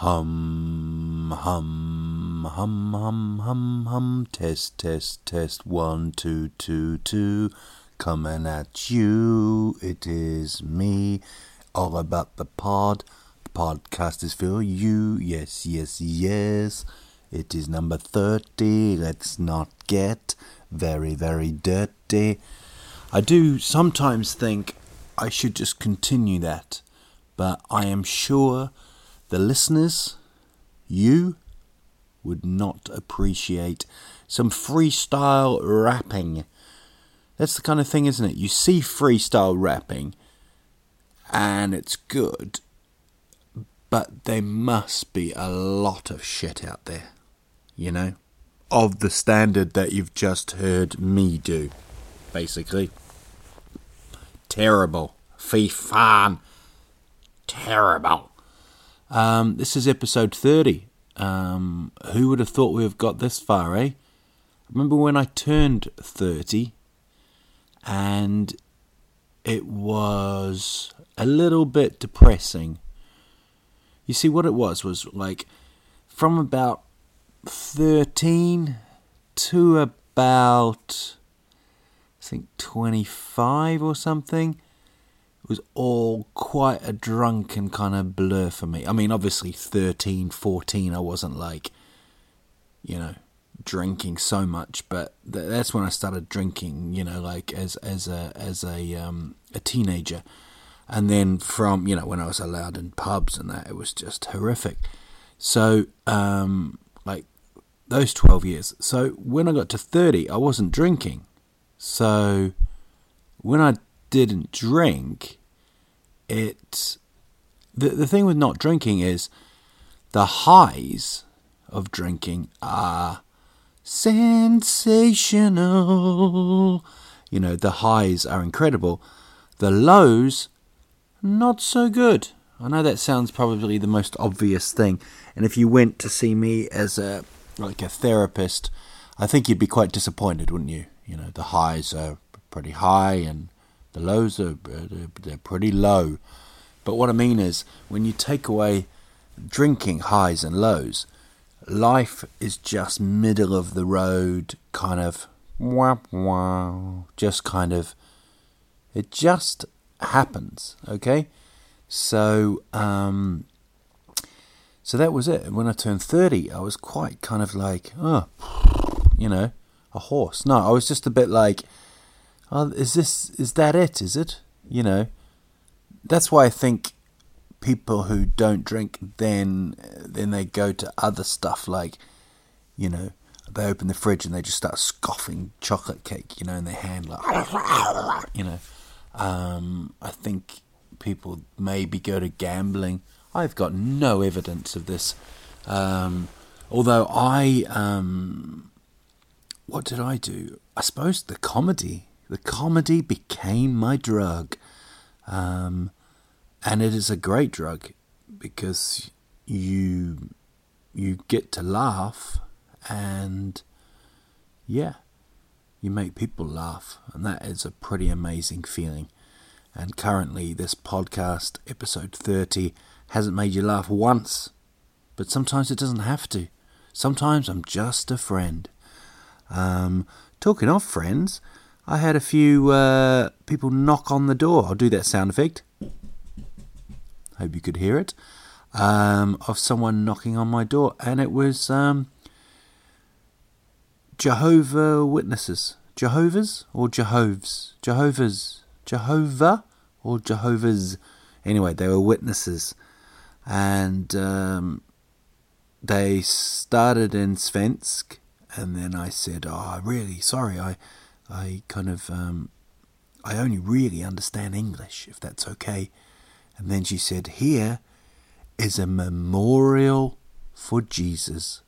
Hum, hum, hum, hum, hum, hum. Test, test, test. One, two, two, two. Coming at you. It is me. All about the pod. The podcast is for you. Yes, yes, yes. It is number 30. Let's not get very, very dirty. I do sometimes think I should just continue that, but I am sure the listeners, you, would not appreciate some freestyle rapping. That's the kind of thing, isn't it? You see freestyle rapping and it's good, but there must be a lot of shit out there, you know, of the standard that you've just heard me do, basically. Terrible. Fee fan. Terrible. Um, this is episode 30. Um, who would have thought we have got this far, eh? Remember when I turned 30 and it was a little bit depressing. You see, what it was was like from about 13 to about, I think, 25 or something was all quite a drunken kind of blur for me. I mean, obviously 13, 14, I wasn't like, you know, drinking so much, but th- that's when I started drinking, you know, like as as a as a um, a teenager. And then from, you know, when I was allowed in pubs and that, it was just horrific. So, um, like those 12 years. So when I got to 30, I wasn't drinking. So when I didn't drink, it the the thing with not drinking is the highs of drinking are sensational. You know, the highs are incredible. The lows, not so good. I know that sounds probably the most obvious thing. And if you went to see me as a like a therapist, I think you'd be quite disappointed, wouldn't you? You know, the highs are pretty high and the lows are they're pretty low. But what I mean is, when you take away drinking highs and lows, life is just middle of the road, kind of just kind of. It just happens, okay? So, um, so that was it. When I turned 30, I was quite kind of like, oh, you know, a horse. No, I was just a bit like, oh, is this, is that it? Is it? You know, that's why I think people who don't drink then then they go to other stuff like you know they open the fridge and they just start scoffing chocolate cake you know in their hand like you know um, I think people maybe go to gambling I've got no evidence of this um, although I um, what did I do I suppose the comedy the comedy became my drug. Um, and it is a great drug because you you get to laugh and yeah you make people laugh. And that is a pretty amazing feeling. And currently this podcast episode 30 hasn't made you laugh once but sometimes it doesn't have to. Sometimes i'm just a friend. Um, talking of friends I had a few uh, people knock on the door. I'll do that sound effect. Hope you could hear it. Um, of someone knocking on my door, and it was um, Jehovah Witnesses, Jehovah's or Jehovah's, Jehovah's, Jehovah or Jehovah's. Anyway, they were witnesses, and um, they started in Svensk, and then I said, "Oh, really? Sorry, I." I kind of um, I only really understand English, if that's okay. And then she said, Here is a memorial for Jesus.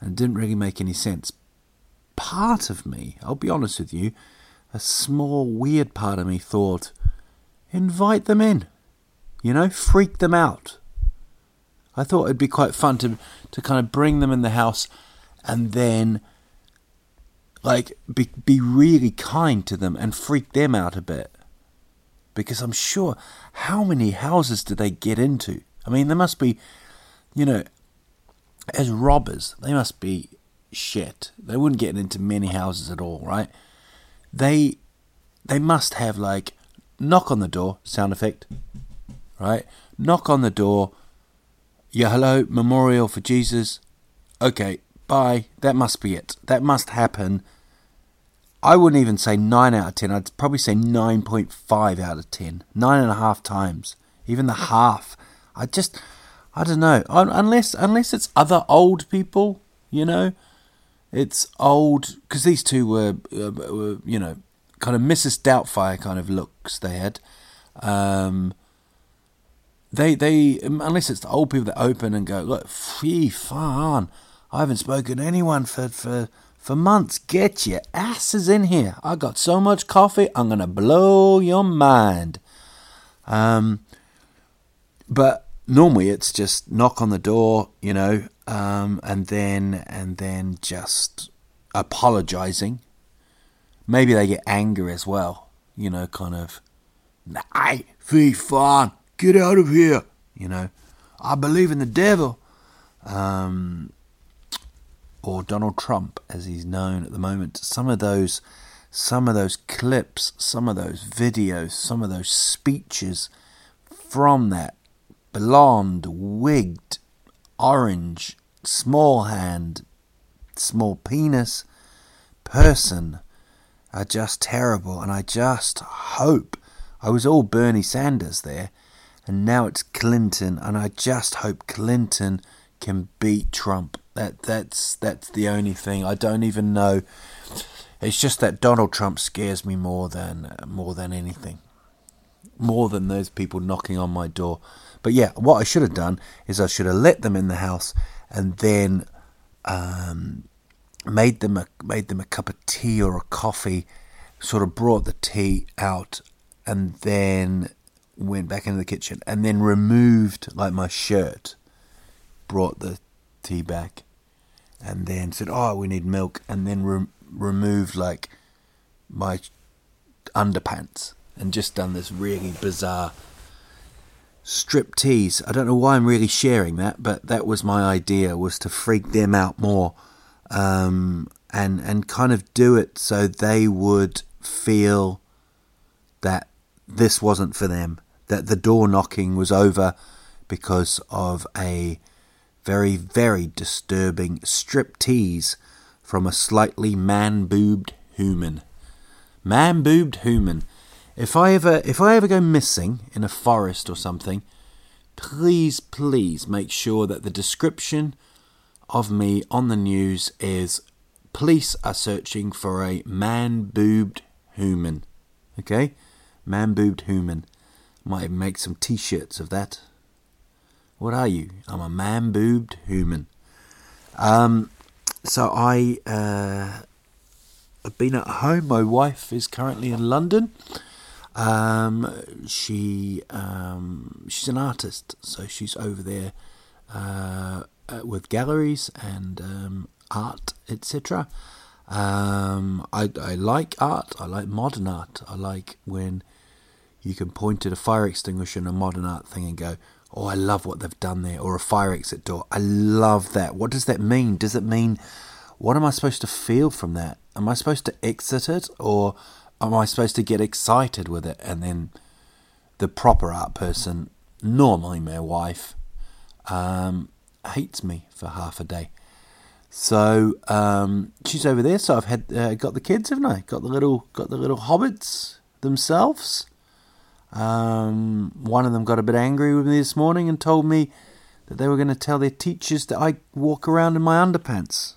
And it didn't really make any sense. Part of me, I'll be honest with you, a small weird part of me thought, invite them in. You know, freak them out. I thought it'd be quite fun to to kind of bring them in the house and then like be be really kind to them and freak them out a bit. Because I'm sure how many houses do they get into? I mean there must be you know as robbers, they must be shit. They wouldn't get into many houses at all, right? They they must have like knock on the door sound effect, right? Knock on the door. Yeah, hello, memorial for Jesus. Okay, bye. That must be it. That must happen. I wouldn't even say 9 out of 10. I'd probably say 9.5 out of 10. Nine and a half times. Even the half. I just, I don't know. Unless, unless it's other old people, you know. It's old, because these two were, uh, were, you know, kind of Mrs. Doubtfire kind of looks they had. Um, they they unless it's the old people that open and go look fee fun I haven't spoken to anyone for for for months. Get your asses in here. I got so much coffee. I'm gonna blow your mind. Um, but normally it's just knock on the door, you know, um, and then and then just apologizing. Maybe they get angry as well, you know, kind of. Hey, fee fun. Get out of here. You know, I believe in the devil. Um, or Donald Trump, as he's known at the moment. Some of those, some of those clips, some of those videos, some of those speeches from that blonde, wigged, orange, small hand, small penis person are just terrible. And I just hope I was all Bernie Sanders there and now it's Clinton, and I just hope Clinton can beat Trump. That that's that's the only thing. I don't even know. It's just that Donald Trump scares me more than more than anything, more than those people knocking on my door. But yeah, what I should have done is I should have let them in the house and then um, made them a made them a cup of tea or a coffee, sort of brought the tea out, and then went back into the kitchen and then removed like my shirt, brought the tea back, and then said, "Oh, we need milk," and then re- removed like my underpants and just done this really bizarre strip tease. I don't know why I'm really sharing that, but that was my idea was to freak them out more, um, and and kind of do it so they would feel that this wasn't for them that the door knocking was over because of a very, very disturbing striptease from a slightly man boobed human. Man boobed human. If I ever if I ever go missing in a forest or something, please, please make sure that the description of me on the news is police are searching for a man boobed human. Okay? Man boobed human. Might make some t shirts of that. What are you? I'm a man boobed human. Um, so I uh, have been at home. My wife is currently in London. Um, she um, she's an artist, so she's over there uh, with galleries and um, art, etc. Um, I I like art. I like modern art. I like when you can point at a fire extinguisher and a modern art thing and go, oh, I love what they've done there, or a fire exit door. I love that. What does that mean? Does it mean, what am I supposed to feel from that? Am I supposed to exit it, or am I supposed to get excited with it? And then the proper art person, normally my wife, um, hates me for half a day. So um, she's over there. So I've had uh, got the kids, haven't I? Got the little got the little hobbits themselves. Um, one of them got a bit angry with me this morning and told me that they were going to tell their teachers that I walk around in my underpants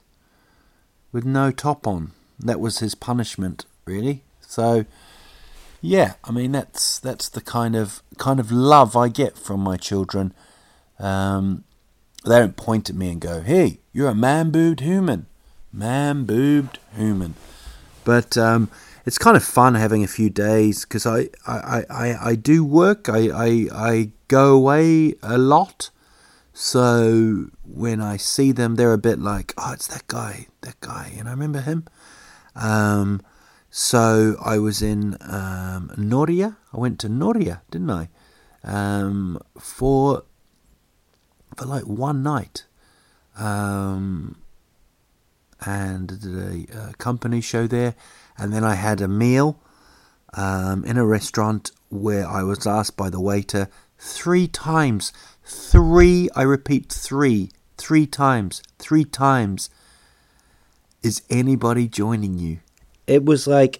with no top on. That was his punishment, really. So, yeah, I mean that's that's the kind of kind of love I get from my children. Um, they don't point at me and go, "Hey, you're a man-boobed human, man-boobed human." But um, it's kind of fun having a few days because I, I, I, I do work. I, I I go away a lot, so when I see them, they're a bit like, "Oh, it's that guy, that guy," and I remember him. Um, so I was in um, Noria. I went to Noria, didn't I? Um, for for like one night, um, and the a, company show there, and then I had a meal um, in a restaurant where I was asked by the waiter three times, three. I repeat, three, three times, three times. Is anybody joining you? It was like,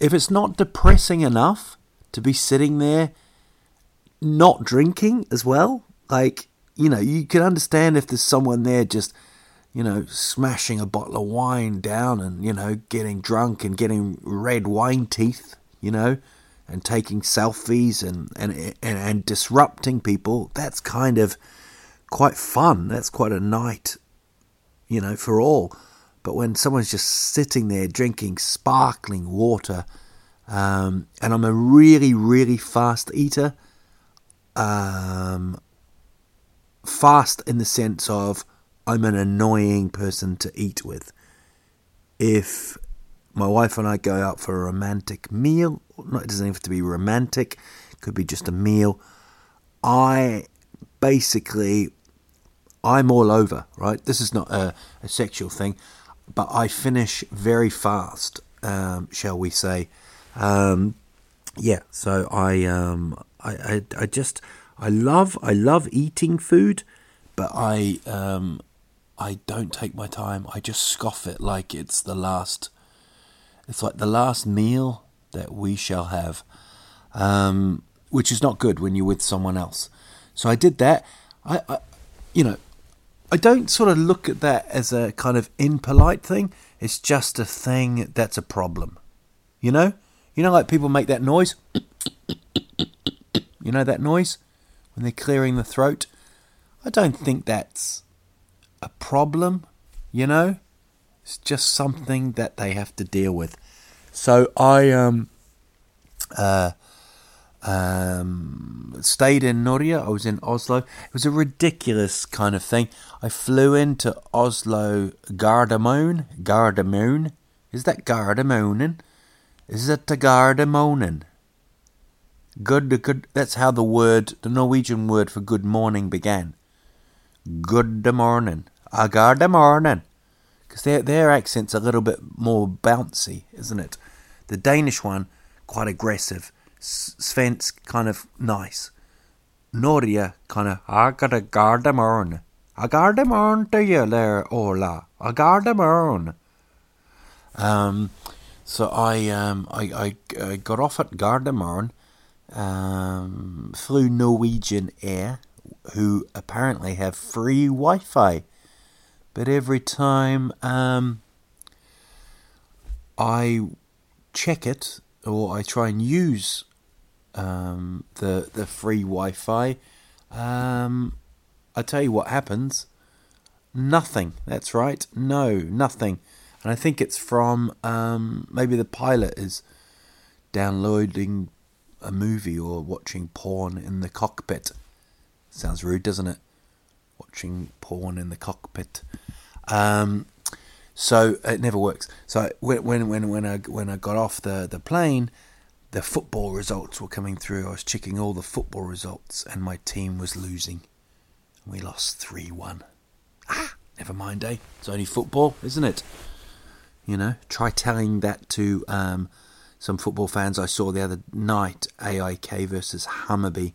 if it's not depressing enough to be sitting there not drinking as well, like, you know, you can understand if there's someone there just, you know, smashing a bottle of wine down and, you know, getting drunk and getting red wine teeth, you know, and taking selfies and, and, and, and disrupting people. That's kind of quite fun. That's quite a night, you know, for all. But when someone's just sitting there drinking sparkling water, um, and I'm a really, really fast eater, um, fast in the sense of I'm an annoying person to eat with. If my wife and I go out for a romantic meal, not it doesn't have to be romantic, it could be just a meal. I basically I'm all over, right? This is not a, a sexual thing but I finish very fast, um, shall we say? Um, yeah, so I, um, I, I, I, just, I love, I love eating food, but I, um, I don't take my time. I just scoff it like it's the last. It's like the last meal that we shall have, um, which is not good when you're with someone else. So I did that. I, I you know, I don't sort of look at that as a kind of impolite thing. It's just a thing that's a problem. You know? You know, like people make that noise? you know that noise? When they're clearing the throat? I don't think that's a problem, you know? It's just something that they have to deal with. So I um uh um, stayed in Norge. I was in Oslo. It was a ridiculous kind of thing. I flew into Oslo Gardermoen. Gardermoen. Is that Gardermoen? Is it the Gardermoen? Good, good. That's how the word, the Norwegian word for good morning began. Good morning. A good morning. Because their, their accent's a little bit more bouncy, isn't it? The Danish one, quite aggressive. Svensk kind of nice. Noria kind of I got a gardemorn. A gardemorn to you there, Ola. A gardemorn. Um, so I um I, I, I got off at Gardermoen, um, flew Norwegian Air, who apparently have free Wi-Fi, but every time um I check it or I try and use um, the the free Wi-Fi, um, I tell you what happens. Nothing. That's right. No, nothing. And I think it's from um, maybe the pilot is downloading a movie or watching porn in the cockpit. Sounds rude, doesn't it? Watching porn in the cockpit. Um, so it never works. So when when when I when I got off the the plane, the football results were coming through. I was checking all the football results, and my team was losing. We lost 3 1. Ah, never mind, eh? It's only football, isn't it? You know, try telling that to um, some football fans I saw the other night AIK versus Hammarby.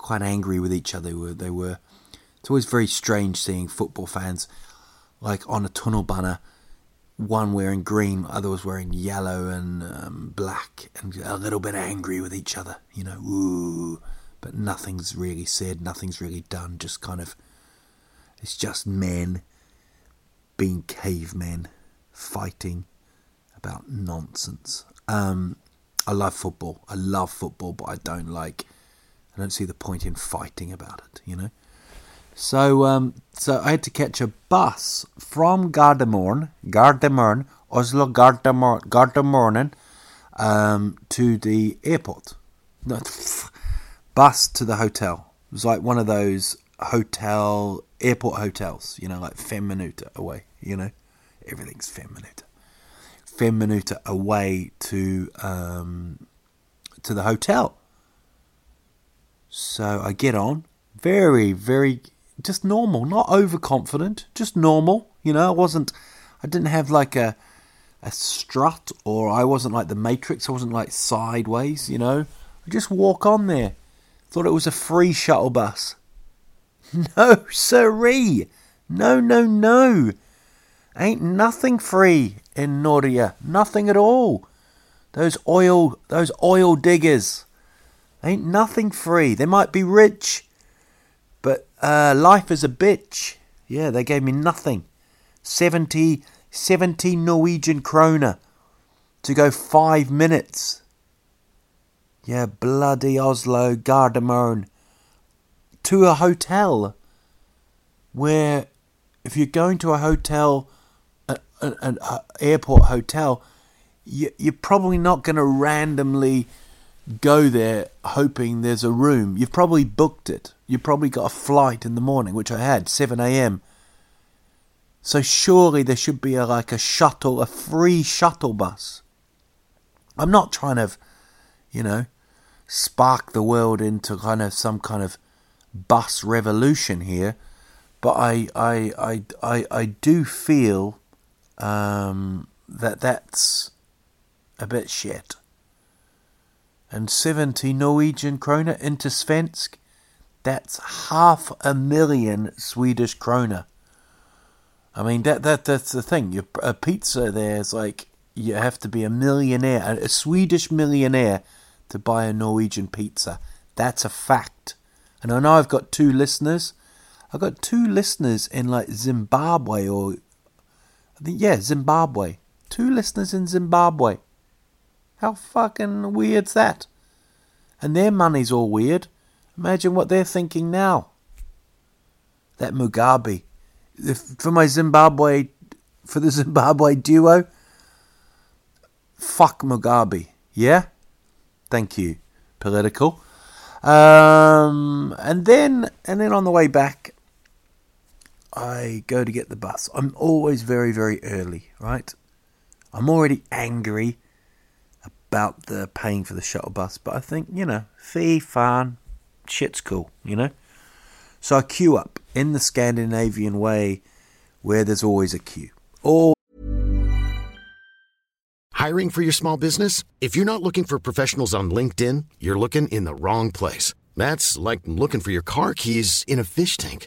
Quite angry with each other. They were, they were. It's always very strange seeing football fans like on a tunnelbana one wearing green, other was wearing yellow and um, black, and a little bit angry with each other, you know, ooh. But nothing's really said, nothing's really done, just kind of, it's just men being cavemen fighting about nonsense. Um, I love football. I love football, but I don't like. I don't see the point in fighting about it. You know. So, um, so I had to catch a bus from Gardermoen, Gardermoen, Oslo, Gardermoen, um, to the airport. No, bus to the hotel. It was like one of those hotel, airport hotels, you know, like fem away, you know. Everything's fem minuta. Fem away to, um, to the hotel. So I get on, very, very, just normal, not overconfident, just normal. You know, I wasn't, I didn't have like a, a strut or I wasn't like the Matrix. I wasn't like sideways, you know. I just walk on there. Thought it was a free shuttle bus. No, siree. No, no, no. Ain't nothing free in Nordia. Nothing at all. Those oil, those oil diggers. Ain't nothing free. They might be rich, but uh, life is a bitch. Yeah, they gave me nothing. 70, 70 Norwegian kroner to go five minutes. Yeah, bloody Oslo, Gardermoen. To a hotel where if you're going to a hotel, an airport hotel, you, you're probably not going to randomly go there hoping there's a room. You've probably booked it. You've probably got a flight in the morning, which I had, 7 a.m. So surely there should be a, like a shuttle, a free shuttle bus. I'm not trying to, you know, spark the world into kind of some kind of bus revolution here, but I I I I, I do feel um, that that's a bit shit. And 70 Norwegian kroner into svensk, that's half a million Swedish kroner. I mean that that that's the thing. Your a pizza there is like you have to be a millionaire, a Swedish millionaire, to buy a Norwegian pizza. That's a fact. And I know I've got two listeners. I've got two listeners in like Zimbabwe or I think yeah, Zimbabwe. Two listeners in Zimbabwe. How fucking weird's that? And their money's all weird. Imagine what they're thinking now. That Mugabe for my Zimbabwe, for the Zimbabwe duo, fuck Mugabe. Yeah? Thank you, political. Um, and then, and then on the way back, I go to get the bus. I'm always very, very early, right? I'm already angry about the paying for the shuttle bus, but I think, you know, fee, fun, shit's cool, you know? So I queue up in the Scandinavian way where there's always a queue. Or Hiring for your small business? If you're not looking for professionals on LinkedIn, you're looking in the wrong place. That's like looking for your car keys in a fish tank.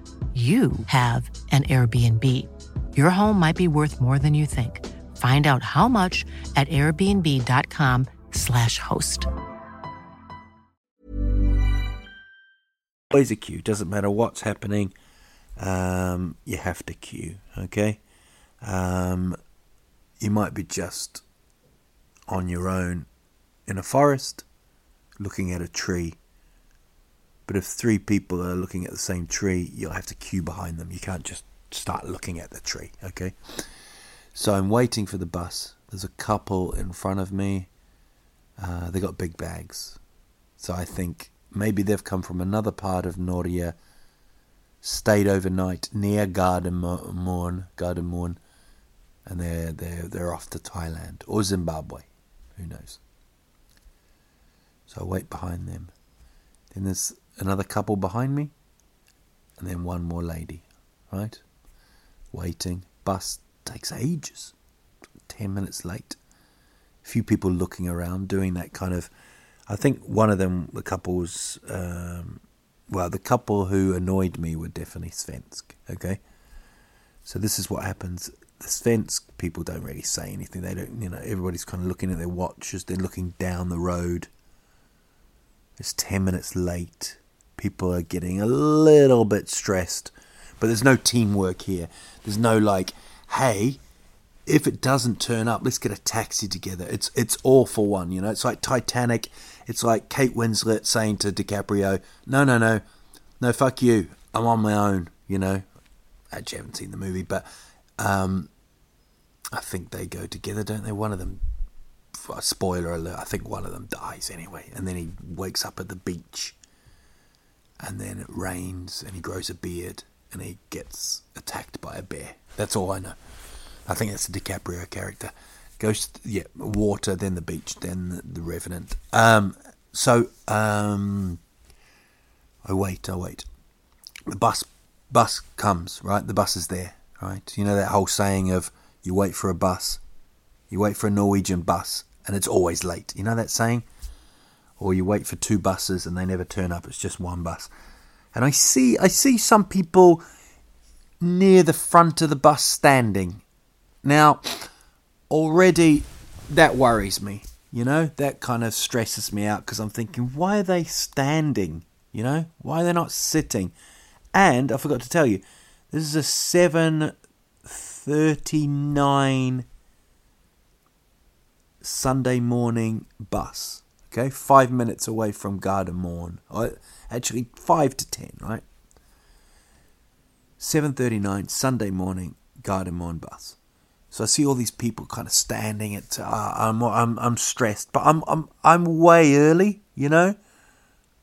you have an Airbnb. Your home might be worth more than you think. Find out how much at airbnb.com/slash host. Always a queue. Doesn't matter what's happening. Um, you have to queue. Okay. Um, you might be just on your own in a forest, looking at a tree but if three people are looking at the same tree, you'll have to queue behind them. You can't just start looking at the tree, okay? So I'm waiting for the bus. There's a couple in front of me. Uh, they got big bags. So I think maybe they've come from another part of Nordia stayed overnight near Gardermoen, Gardermoen, and they're they're they're off to Thailand or Zimbabwe, who knows. So I wait behind them. Then there's another couple behind me, and then one more lady, right? Waiting. Bus takes ages. Ten minutes late. A few people looking around, doing that kind of. I think one of them, the couples, um, well, the couple who annoyed me were definitely Svensk. Okay, so this is what happens. The Svensk people don't really say anything. They don't, you know, everybody's kind of looking at their watches. They're looking down the road. It's 10 minutes late. People are getting a little bit stressed. But there's no teamwork here. There's no like, hey, if it doesn't turn up, let's get a taxi together. It's it's all for one, you know. It's like Titanic. It's like Kate Winslet saying to DiCaprio, "No, no, no, no, fuck you. I'm on my own." You know. Actually, haven't seen the movie, but um, I think they go together, don't they? One of them spoiler alert, I think one of them dies anyway. And then he wakes up at the beach. And then it rains and he grows a beard and he gets attacked by a bear. That's all I know. I think that's a DiCaprio character. Goes, yeah, water, then the beach, then the, the Revenant. Um, so, um, I wait, I wait. The bus, bus comes, right? The bus is there, right? You know that whole saying of you wait for a bus, you wait for a Norwegian bus, and it's always late. You know that saying? Or you wait for two buses and they never turn up, it's just one bus. And I see I see some people near the front of the bus standing. Now, already that worries me. You know, that kind of stresses me out because I'm thinking, why are they standing? You know, why are they not sitting? And I forgot to tell you, this is a 7:39 Sunday morning bus. Okay, five minutes away from Gardermoen. Or actually, five to ten, right? 7.39 Sunday morning Gardermoen bus. So I see all these people kind of standing. At uh, I'm I'm I'm stressed, but I'm I'm I'm way early, you know.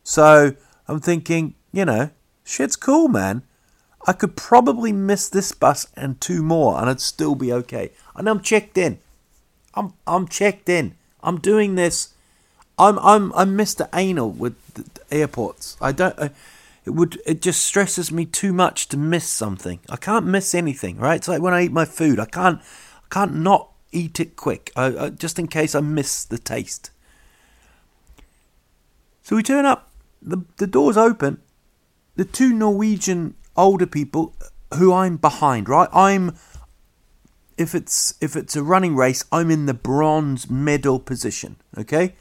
So I'm thinking, you know, shit's cool, man. I could probably miss this bus and two more, and I'd still be okay. And I'm checked in. I'm I'm checked in. I'm doing this. I'm I'm I'm Mr. Anal with airports. I don't. I, it would. It just stresses me too much to miss something. I can't miss anything. Right? It's like when I eat my food. I can't. I can't not eat it quick. I, I, just in case I miss the taste. So we turn up. The the doors open. The two Norwegian older people who I'm behind. Right? I'm if it's if it's a running race, I'm in the bronze medal position. Okay.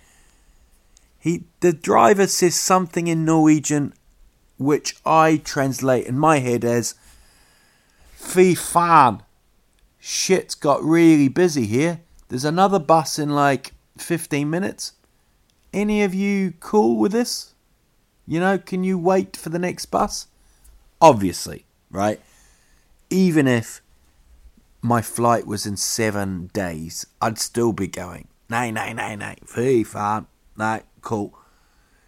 He the driver says something in Norwegian, which I translate in my head as "Fy fan." Shit's got really busy here. There's another bus in like 15 minutes. Any of you cool with this? You know, can you wait for the next bus? Obviously, right? Even if my flight was in seven days, I'd still be going. Nay, nay, nay, nay. Fee, fan. Nay, cool.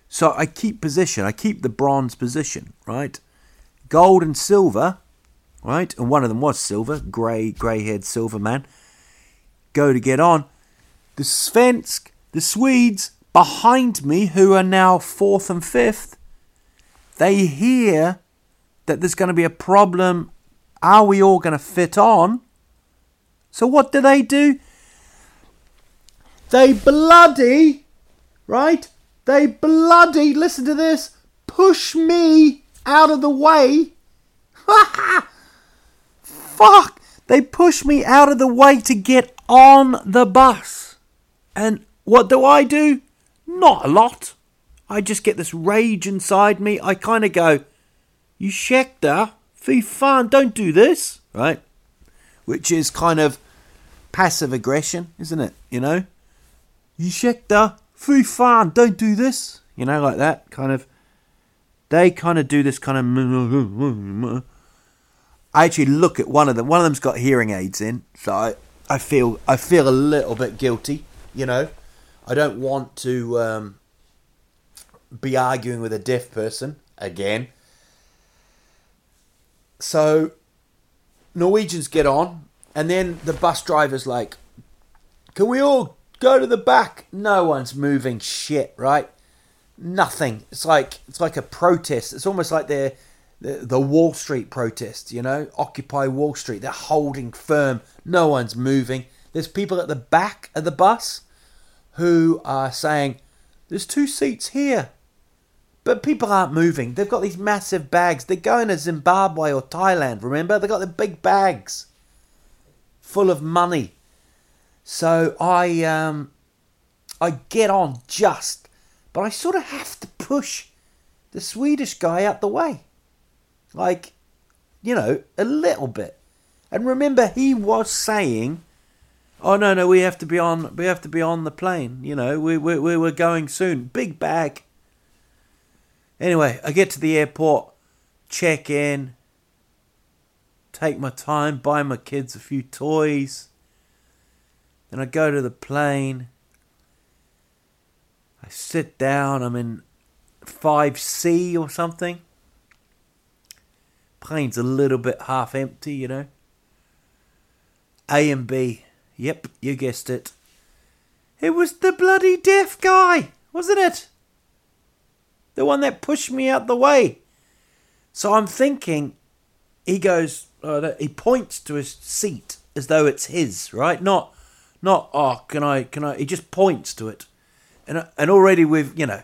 So I keep position. I keep the bronze position, right? Gold and silver, right? And one of them was silver, grey, grey-haired silver man. Go to get on. The Svensk, the Swedes behind me, who are now fourth and fifth, they hear that there's going to be a problem. Are we all going to fit on? So what do they do? They bloody, right? They bloody, listen to this, push me out of the way. Fuck! They push me out of the way to get on the bus. And what do I do? Not a lot. I just get this rage inside me. I kind of go, You Schechter, fy fan, don't do this, right? which is kind of passive aggression, isn't it? You know, you Schechter, foo fan, don't do this. You know, like that kind of. They kind of do this kind of. I actually look at one of them. One of them's got hearing aids in, so I, I feel I feel a little bit guilty. You know, I don't want to um, be arguing with a deaf person again. so Norwegians get on, and then the bus driver's like, "Can we all go to the back?" No one's moving shit, right? Nothing. It's like it's like a protest. It's almost like they're the, the Wall Street protest, you know, Occupy Wall Street. They're holding firm. No one's moving. There's people at the back of the bus who are saying, "There's two seats here." But people aren't moving. They've got these massive bags. They're going to Zimbabwe or Thailand, remember? They've got the big bags full of money. So I um I get on just, but I sort of have to push the Swedish guy out the way. Like, you know, a little bit. And remember he was saying Oh no, no, we have to be on we have to be on the plane, you know, we we we we're going soon. Big bag. Anyway, I get to the airport, check in, take my time, buy my kids a few toys. Then I go to the plane. I sit down, I'm in 5C or something. Plane's a little bit half empty, you know. A and B. Yep, you guessed it. It was the bloody deaf guy, wasn't it? the one that pushed me out the way. So I'm thinking, he goes, uh, he points to his seat as though it's his, right? Not, not, oh, can I, can I? He just points to it, and and already we've, you know,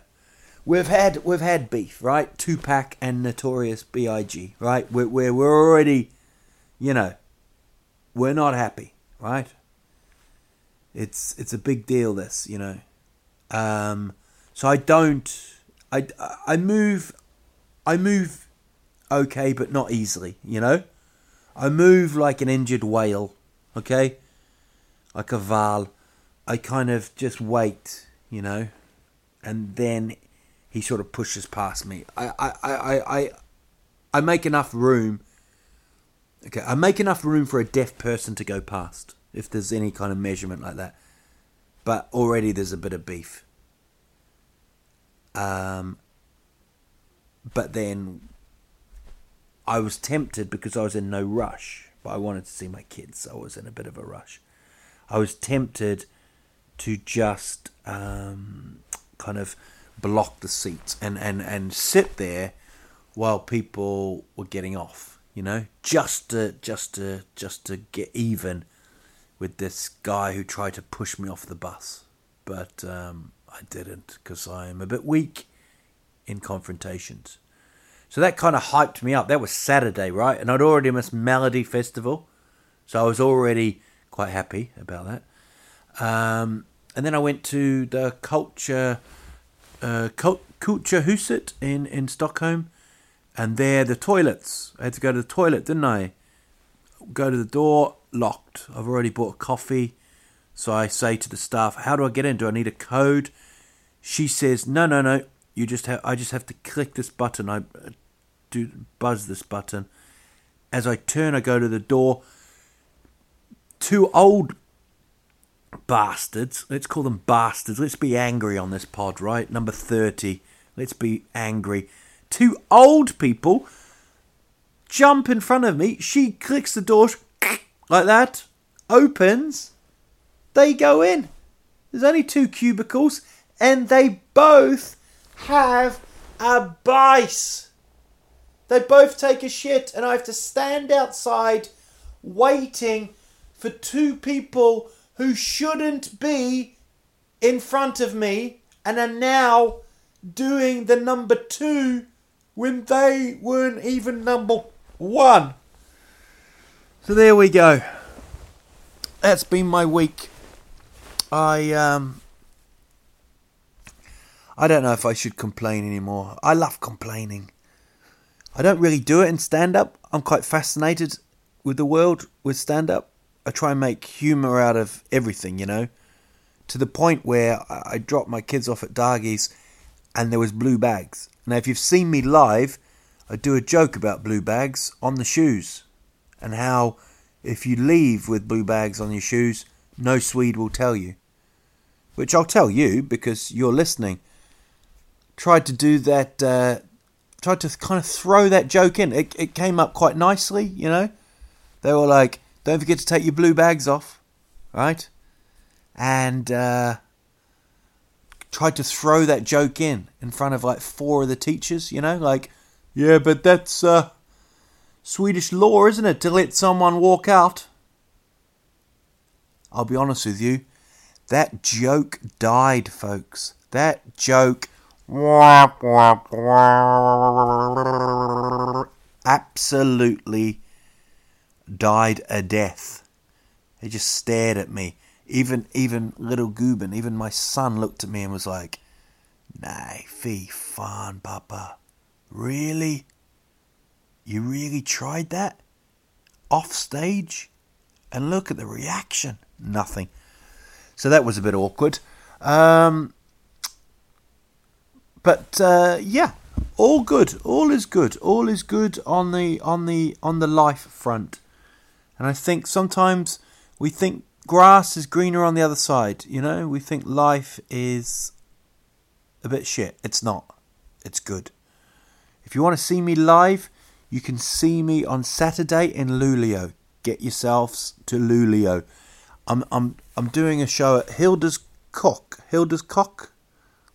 we've had we've had beef, right? Tupac and Notorious B.I.G. Right? We're we're we're already, you know, we're not happy, right? It's it's a big deal. This, you know, um, so I don't I, I move, I move okay, but not easily, you know? I move like an injured whale, okay? Like a val. I kind of just wait, you know? And then he sort of pushes past me. I, I, I, I, I make enough room. Okay, I make enough room for a deaf person to go past, if there's any kind of measurement like that. But already there's a bit of beef. Um, but then I was tempted because I was in no rush, but I wanted to see my kids. So I was in a bit of a rush. I was tempted to just um, kind of block the seats and, and, and sit there while people were getting off. You know, just to just to just to get even with this guy who tried to push me off the bus, but um, I didn't because I am a bit weak in confrontations. So that kind of hyped me up. That was Saturday, right? And I'd already missed Melody Festival. So I was already quite happy about that. Um, and then I went to the Culture uh, in, in Stockholm. And there, the toilets. I had to go to the toilet, didn't I? Go to the door, locked. I've already bought coffee. So I say to the staff, How do I get in? Do I need a code? She says, No, no, no. You just have. I just have to click this button. I uh, do buzz this button. As I turn, I go to the door. Two old bastards. Let's call them bastards. Let's be angry on this pod, right? Number thirty. Let's be angry. Two old people jump in front of me. She clicks the door like that. Opens. They go in. There's only two cubicles, and they both have a base. They both take a shit, and I have to stand outside waiting for two people who shouldn't be in front of me and are now doing the number two when they weren't even number one. So there we go. That's been my week. I um I don't know if I should complain anymore. I love complaining. I don't really do it in stand up. I'm quite fascinated with the world with stand up. I try and make humour out of everything, you know, to the point where I dropped my kids off at dagis and there was blue bags. Now, if you've seen me live, I do a joke about blue bags on the shoes and how if you leave with blue bags on your shoes, no Swede will tell you. Which I'll tell you because you're listening tried to do that. Uh, tried to kind of throw that joke in. It, it came up quite nicely, you know. They were like, "Don't forget to take your blue bags off," right? And uh, tried to throw that joke in in front of like four of the teachers, you know, like, "Yeah, but that's uh, Swedish law, isn't it, to let someone walk out?" I'll be honest with you, that joke died, folks. That joke absolutely died a death. He just stared at me. Even even little Guben, even my son looked at me and was like, "Nay, fee fan, Papa. Really? You really tried that? Off stage? And look at the reaction. Nothing. So that was a bit awkward. Um, but uh, yeah, all good. All is good. All is good on the on the on the life front. And I think sometimes we think grass is greener on the other side. You know, we think life is a bit shit. It's not. It's good. If you want to see me live, you can see me on Saturday in Luleå. Get yourselves to Luleå. I'm I'm I'm doing a show at Hilda's Cock. Hilda's Cock,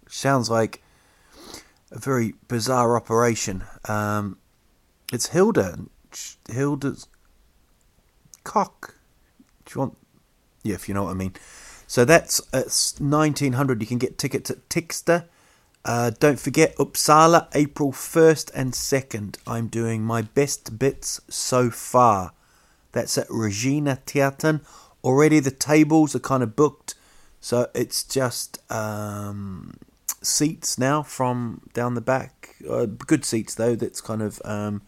which sounds like a very bizarre operation. Um, it's Hilda. Hilda's cock. Do you want? Yeah, if you know what I mean. So that's it's 1900. You can get tickets at Tickster. Uh, don't forget Uppsala, April 1st and 2nd. I'm doing my best bits so far. That's at Reginateatern. Already the tables are kind of booked, so it's just um, seats now from down the back. Uh, good seats though. That's kind of um,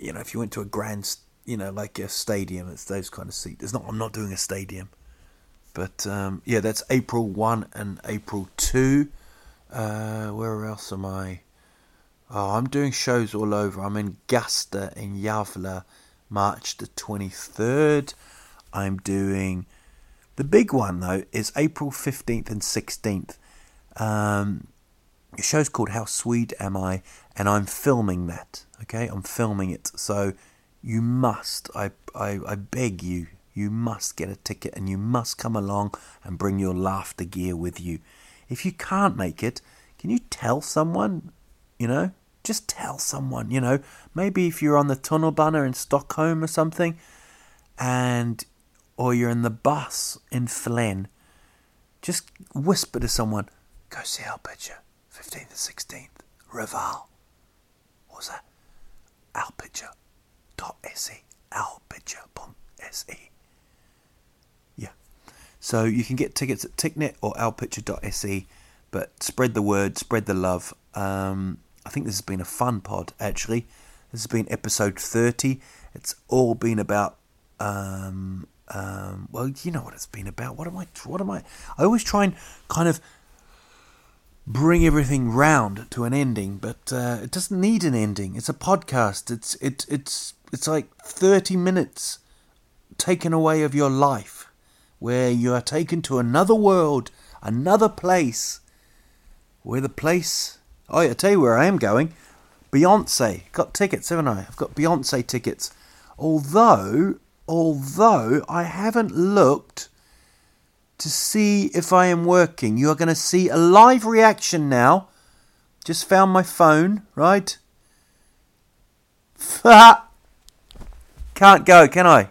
you know if you went to a grand, you know like a stadium, it's those kind of seats. It's not. I'm not doing a stadium, but um, yeah, that's April one and April two. Uh, where else am I? Oh, I'm doing shows all over. I'm in Gasta in Gävle, March the 23rd. I'm doing the big one though is April 15th and 16th um, the show's called How Sweet Am I, and I'm filming that. Okay, I'm filming it. So you must, I, I, I beg you, you must get a ticket and you must come along and bring your laughter gear with you. If you can't make it, can you tell someone? You know, just tell someone. You know, maybe if you're on the tunnelbana in Stockholm or something, and or you're in the bus in Flen, just whisper to someone, Go see Al Pitcher. 15th and 16th. Rival. What was that? Alpitcher.se. Alpitcher.se. Yeah. So you can get tickets at Ticnet or alpitcher.se, but spread the word, spread the love. Um, I think this has been a fun pod, actually. This has been episode 30. It's all been about um, um, well, you know what it's been about. What am I? What am I? I always try and kind of bring everything round to an ending, but uh, it doesn't need an ending. It's a podcast. It's it it's it's like thirty minutes taken away of your life, where you are taken to another world, another place, where the place. Oh, yeah, I tell you where I am going. Beyonce got tickets, haven't I? I've got Beyonce tickets. Although, although I haven't looked to see if I am working. You are going to see a live reaction now. Just found my phone, right? Can't go, can I?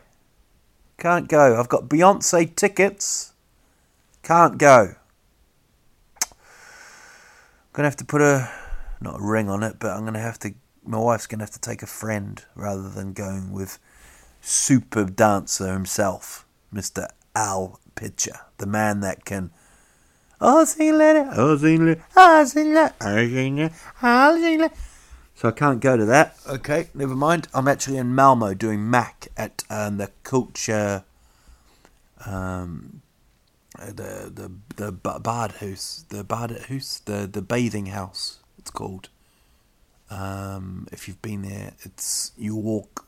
Can't go. I've got Beyonce tickets. Can't go. Gonna have to put a not a ring on it, but I'm gonna have to. My wife's gonna have to take a friend rather than going with super dancer himself, Mr. Al Pitcher, the man that can. Oh, sing it, oh, sing it, oh, sing it, oh, sing it, oh, sing it. So I can't go to that. Okay, never mind. I'm actually in Malmo doing Mac at um, the culture, um, the the the house, the bad house, the the bathing house. It's called. Um, if you've been there, it's you walk,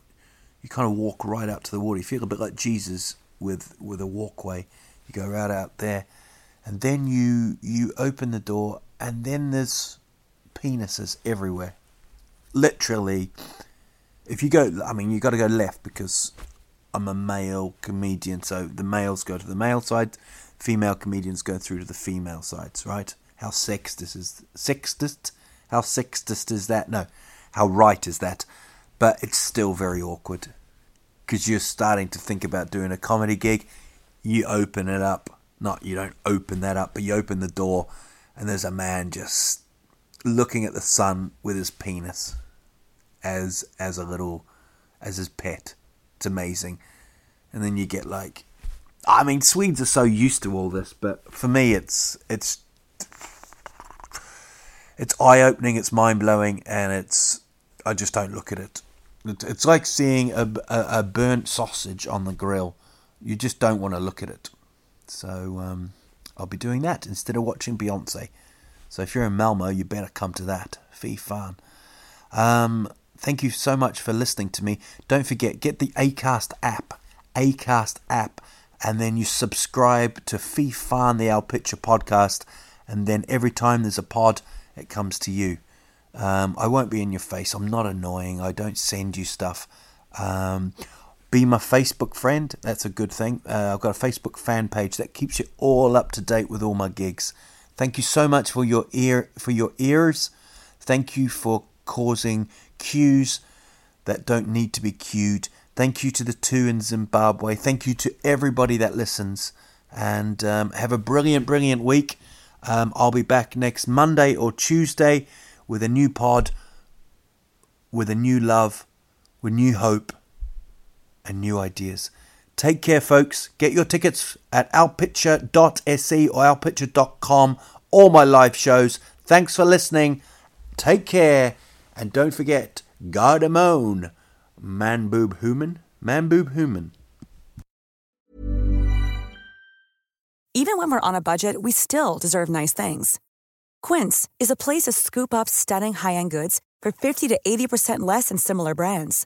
you kind of walk right out to the water. You feel a bit like Jesus with with a walkway. You go right out there, and then you you open the door, and then there's penises everywhere. Literally, if you go, I mean, you got to go left because I'm a male comedian, so the males go to the male side, female comedians go through to the female sides, right? How sexist is sexist? How sexist is that? No, how right is that? But it's still very awkward because you're starting to think about doing a comedy gig. You open it up, not you don't open that up, but you open the door, and there's a man just looking at the sun with his penis as as a little as his pet. It's amazing. And then you get like I mean Swedes are so used to all this, but for me it's it's it's eye opening, it's mind blowing, and it's I just don't look at it. It's like seeing a, a, a, burnt sausage on the grill. You just don't want to look at it. So um, I'll be doing that instead of watching Beyonce. So if you're in Malmo, you better come to that. Fee fan. Um, thank you so much for listening to me. Don't forget, get the Acast app. Acast app. And then you subscribe to Fee Fan, the Al Pitcher podcast. And then every time there's a pod, it comes to you. Um, I won't be in your face. I'm not annoying. I don't send you stuff. Um, be my Facebook friend. That's a good thing. Uh, I've got a Facebook fan page that keeps you all up to date with all my gigs. Thank you so much for your ear for your ears. Thank you for causing cues that don't need to be cued. Thank you to the two in Zimbabwe. Thank you to everybody that listens. And um, have a brilliant, brilliant week. Um, I'll be back next Monday or Tuesday with a new pod, with a new love, with new hope, and new ideas. Take care, folks. Get your tickets at alpitcher.se or alpitcher.com. All my live shows. Thanks for listening. Take care. And don't forget, Gardamone. Man boob human. Man boob human. Even when we're on a budget, we still deserve nice things. Quince is a place to scoop up stunning high end goods for 50 to 80% less than similar brands.